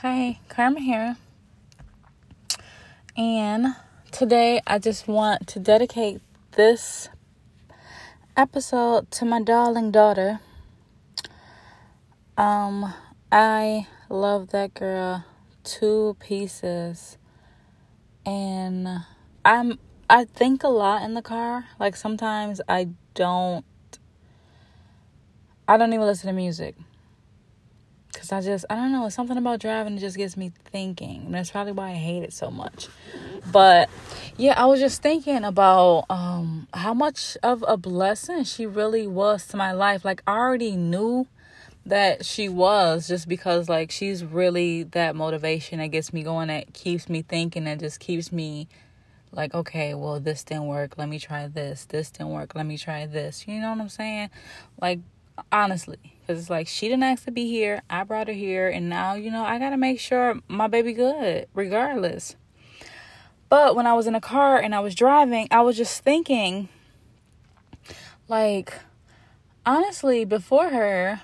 Hi, Karma here. And today I just want to dedicate this episode to my darling daughter. Um, I love that girl to pieces. And I'm I think a lot in the car. Like sometimes I don't I don't even listen to music. Cause I just I don't know, something about driving that just gets me thinking. And that's probably why I hate it so much. But yeah, I was just thinking about um how much of a blessing she really was to my life. Like I already knew that she was just because like she's really that motivation that gets me going that keeps me thinking and just keeps me like okay well this didn't work let me try this this didn't work let me try this you know what i'm saying like honestly because it's like she didn't ask to be here i brought her here and now you know i gotta make sure my baby good regardless but when i was in a car and i was driving i was just thinking like honestly before her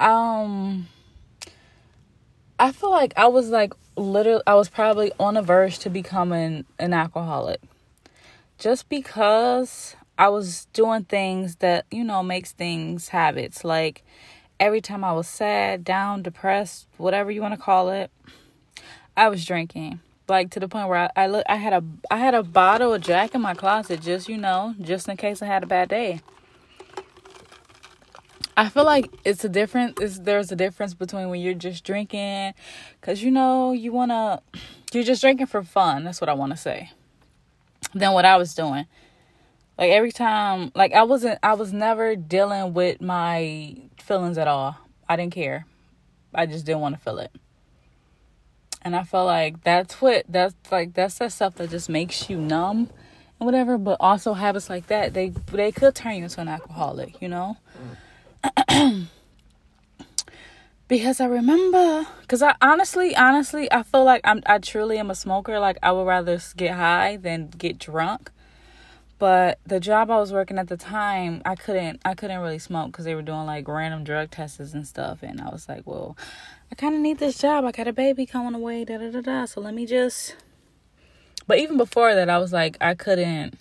um I feel like I was like literally I was probably on the verge to becoming an alcoholic. Just because I was doing things that, you know, makes things habits. Like every time I was sad, down, depressed, whatever you want to call it, I was drinking. Like to the point where I I, look, I had a I had a bottle of Jack in my closet just, you know, just in case I had a bad day. I feel like it's a different. It's, there's a difference between when you're just drinking, cause you know you wanna, you're just drinking for fun. That's what I want to say. Than what I was doing. Like every time, like I wasn't, I was never dealing with my feelings at all. I didn't care. I just didn't want to feel it. And I felt like that's what that's like that's that stuff that just makes you numb and whatever. But also habits like that, they they could turn you into an alcoholic. You know. Mm because I remember, because I honestly, honestly, I feel like I'm, I truly am a smoker. Like I would rather get high than get drunk. But the job I was working at the time, I couldn't, I couldn't really smoke because they were doing like random drug tests and stuff. And I was like, well, I kind of need this job. I got a baby coming away, da da da da. So let me just. But even before that, I was like, I couldn't.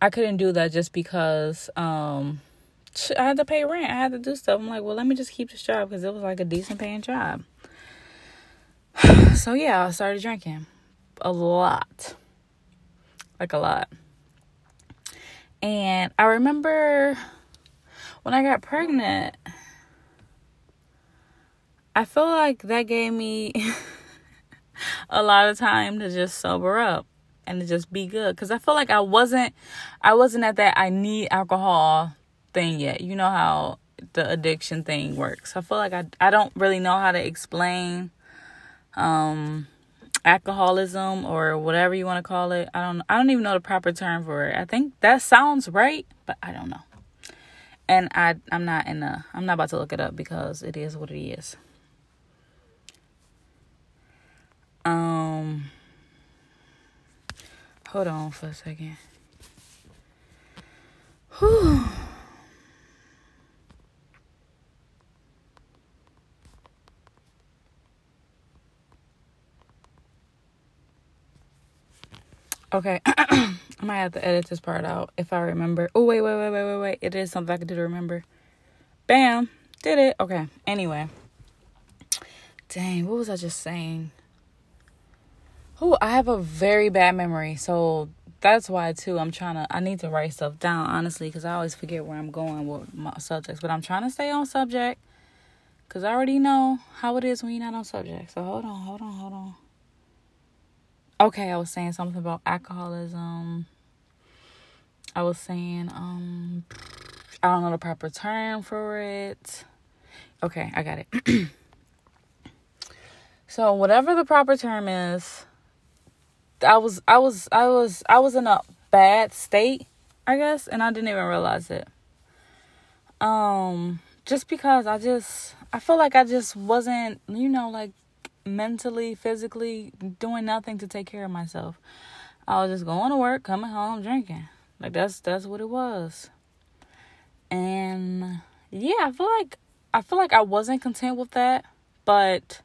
I couldn't do that just because um I had to pay rent. I had to do stuff. I'm like, well, let me just keep this job because it was like a decent paying job. So yeah, I started drinking a lot, like a lot. And I remember when I got pregnant, I feel like that gave me a lot of time to just sober up and to just be good cuz I feel like I wasn't I wasn't at that I need alcohol thing yet. You know how the addiction thing works. I feel like I I don't really know how to explain um alcoholism or whatever you want to call it. I don't I don't even know the proper term for it. I think that sounds right, but I don't know. And I I'm not in the I'm not about to look it up because it is what it is. Um hold on for a second. Whew. Okay. I might have to edit this part out if I remember. Oh, wait, wait, wait, wait, wait, wait. It is something I can do to remember. Bam. Did it. Okay. Anyway. Dang, what was I just saying? Oh, I have a very bad memory. So that's why, too, I'm trying to, I need to write stuff down, honestly, because I always forget where I'm going with my subjects. But I'm trying to stay on subject because I already know how it is when you're not on subject. So hold on, hold on, hold on okay, I was saying something about alcoholism. I was saying, um, I don't know the proper term for it. Okay, I got it. so whatever the proper term is, I was I was I was I was in a bad state, I guess, and I didn't even realize it. Um, just because I just I feel like I just wasn't, you know, like mentally, physically doing nothing to take care of myself. I was just going to work, coming home, drinking. Like that's that's what it was. And yeah, I feel like I feel like I wasn't content with that, but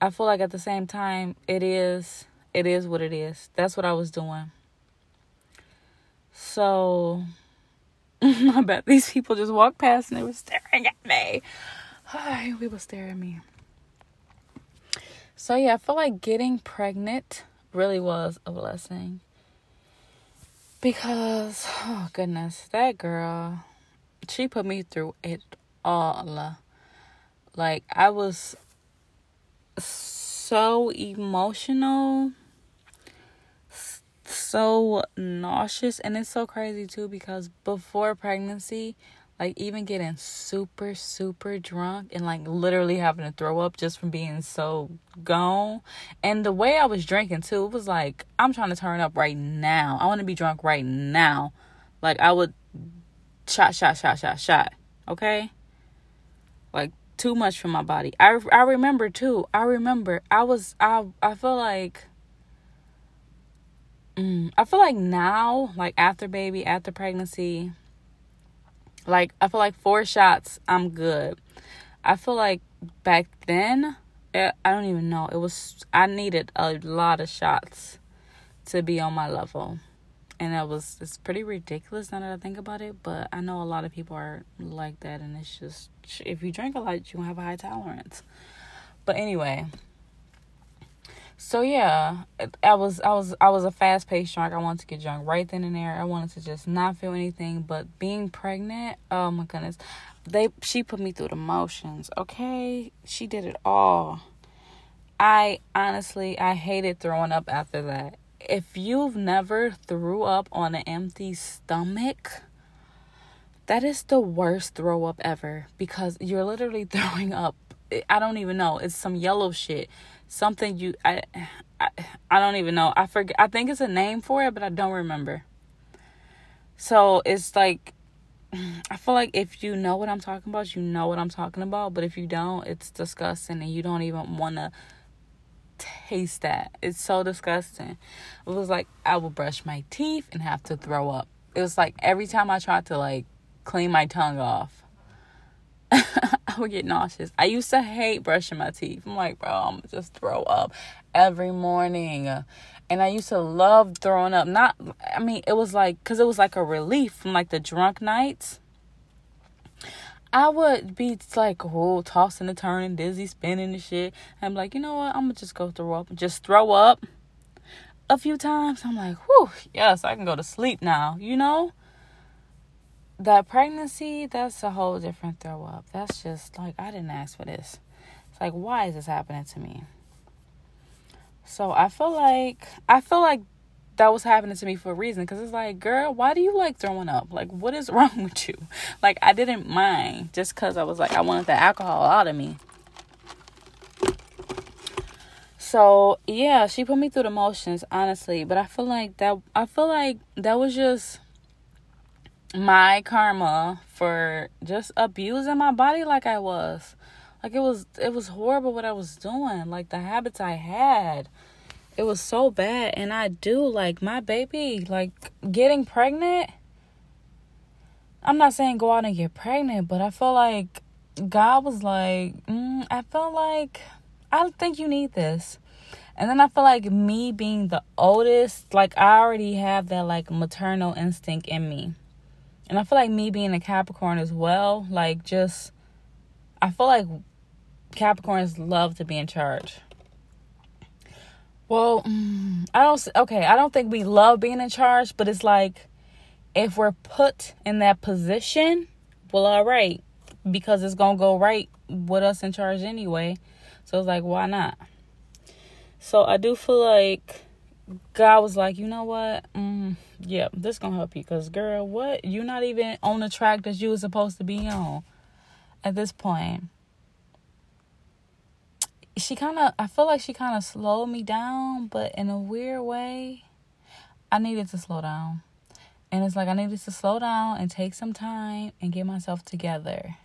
I feel like at the same time, it is it is what it is. That's what I was doing. So I bet these people just walked past and they were staring at me. Hi, people stare at me. So yeah, I feel like getting pregnant really was a blessing. Because oh goodness, that girl, she put me through it all. Like I was so emotional, so nauseous, and it's so crazy too because before pregnancy, like even getting super super drunk and like literally having to throw up just from being so gone and the way i was drinking too it was like i'm trying to turn up right now i want to be drunk right now like i would shot shot shot shot shot okay like too much for my body. I I remember too. I remember I was I I feel like mm, I feel like now, like after baby, after pregnancy, like I feel like four shots, I'm good. I feel like back then, eh, I don't even know. It was I needed a lot of shots to be on my level and it was it's pretty ridiculous now that I think about it. But I know a lot of people are like that, and it's just if you drink a lot, you have a high tolerance. But anyway, so yeah, I was I was I was a fast paced drunk. I wanted to get drunk right then and there. I wanted to just not feel anything. But being pregnant, oh my goodness, they she put me through the motions. Okay, she did it all. I honestly I hated throwing up after that if you've never threw up on an empty stomach, that is the worst throw up ever because you're literally throwing up. I don't even know. It's some yellow shit. Something you I I, I don't even know. I forget. I think it's a name for it, but I don't remember. So it's like I feel like if you know what I'm talking about, you know what I'm talking about. But if you don't, it's disgusting and you don't even want to taste that. It's so disgusting. It was like I would brush my teeth and have to throw up. It was like every time I tried to like clean my tongue off, I would get nauseous. I used to hate brushing my teeth. I'm like, bro, I'm just throw up every morning. And I used to love throwing up. Not, I mean, it was like, because it was like a relief from like the drunk nights I would be like, oh, tossing and turning, dizzy, spinning and shit. I'm like, you know what? I'm gonna just go throw up, just throw up a few times. I'm like, whew, yes, I can go to sleep now. You know, that pregnancy, that's a whole different throw up. That's just like I didn't ask for this. It's like, why is this happening to me? So I feel like I feel like that was happening to me for a reason because it's like girl why do you like throwing up like what is wrong with you like i didn't mind just because i was like i wanted the alcohol out of me so yeah she put me through the motions honestly but i feel like that i feel like that was just my karma for just abusing my body like i was. Like it was it was horrible what i was doing. Like the habits i had. It was so bad. And i do like my baby like getting pregnant i'm not saying go out and get pregnant but i feel like god was like mm, i feel like i think you need this. And then i feel like me being the oldest like i already have that like maternal instinct in me and i feel like me being a capricorn as well like just i feel like capricorns love to be in charge well, mm, I don't. Okay, I don't think we love being in charge, but it's like if we're put in that position, well, all right, because it's gonna go right with us in charge anyway. So it's like, why not? So I do feel like God was like, you know what? Mm, yeah, this gonna help you, cause girl, what? You're not even on the track that you were supposed to be on at this point she kind of, I feel like she kind of slowed me down, but in a weird way, I needed to slow down. And it's like I needed to slow down and take some time and get myself together.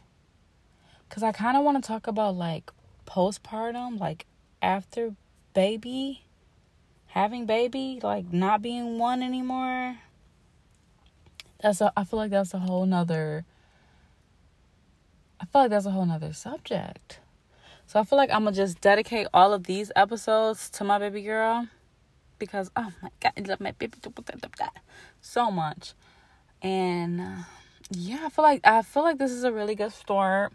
Because I kind of want to talk about like postpartum, like after baby, having baby, like not being one anymore. That's a, I feel like that's a whole nother, I feel like that's a whole nother subject. So I feel like I'm gonna just dedicate all of these episodes to my baby girl because oh my god, I love my baby so much. And uh, yeah, I feel like I feel like this is a really good start.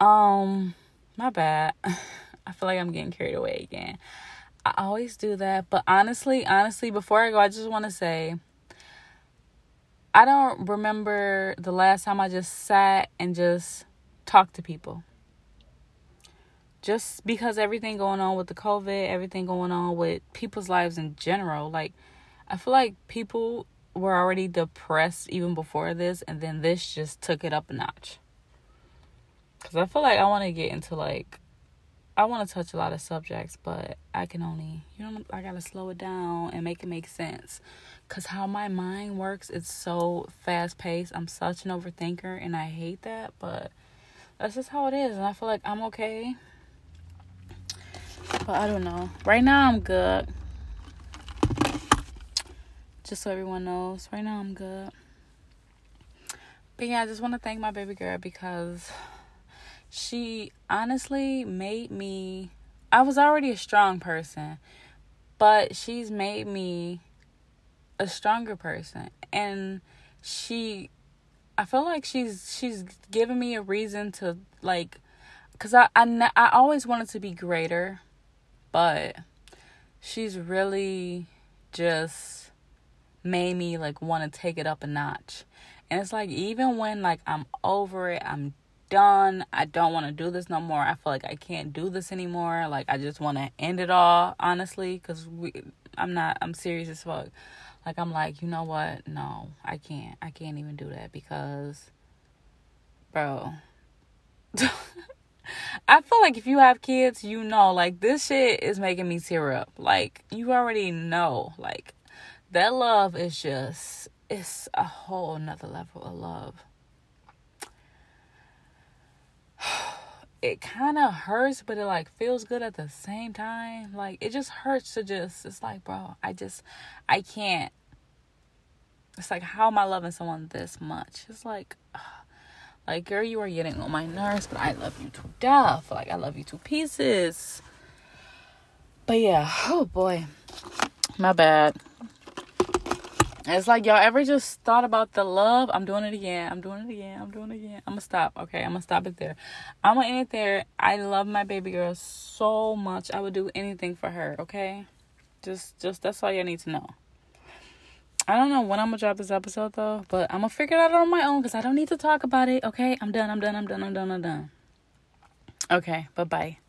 Um, my bad. I feel like I'm getting carried away again. I always do that, but honestly, honestly, before I go, I just want to say I don't remember the last time I just sat and just talked to people. Just because everything going on with the COVID, everything going on with people's lives in general, like I feel like people were already depressed even before this, and then this just took it up a notch. Cause I feel like I want to get into like I want to touch a lot of subjects, but I can only, you know, I got to slow it down and make it make sense. Because how my mind works, it's so fast paced. I'm such an overthinker and I hate that, but that's just how it is. And I feel like I'm okay. But I don't know. Right now, I'm good. Just so everyone knows, right now, I'm good. But yeah, I just want to thank my baby girl because she honestly made me I was already a strong person, but she's made me a stronger person and she I feel like she's she's given me a reason to like cuz I, I I always wanted to be greater, but she's really just made me like want to take it up a notch. And it's like even when like I'm over it, I'm done. I don't want to do this no more. I feel like I can't do this anymore. Like I just want to end it all, honestly, cuz we I'm not I'm serious as fuck. Like I'm like, you know what? No, I can't. I can't even do that because bro. I feel like if you have kids, you know, like this shit is making me tear up. Like you already know, like that love is just it's a whole nother level of love. It kind of hurts, but it like feels good at the same time. Like it just hurts to just, it's like, bro, I just, I can't. It's like, how am I loving someone this much? It's like, like, girl, you are getting on my nerves, but I love you to death. Like, I love you to pieces. But yeah, oh boy, my bad. It's like y'all ever just thought about the love? I'm doing it again. I'm doing it again. I'm doing it again. I'm gonna stop. Okay, I'm gonna stop it there. I'm gonna end it there. I love my baby girl so much. I would do anything for her. Okay, just just that's all y'all need to know. I don't know when I'm gonna drop this episode though, but I'm gonna figure it out on my own because I don't need to talk about it. Okay, I'm done. I'm done. I'm done. I'm done. I'm done. Okay, bye bye.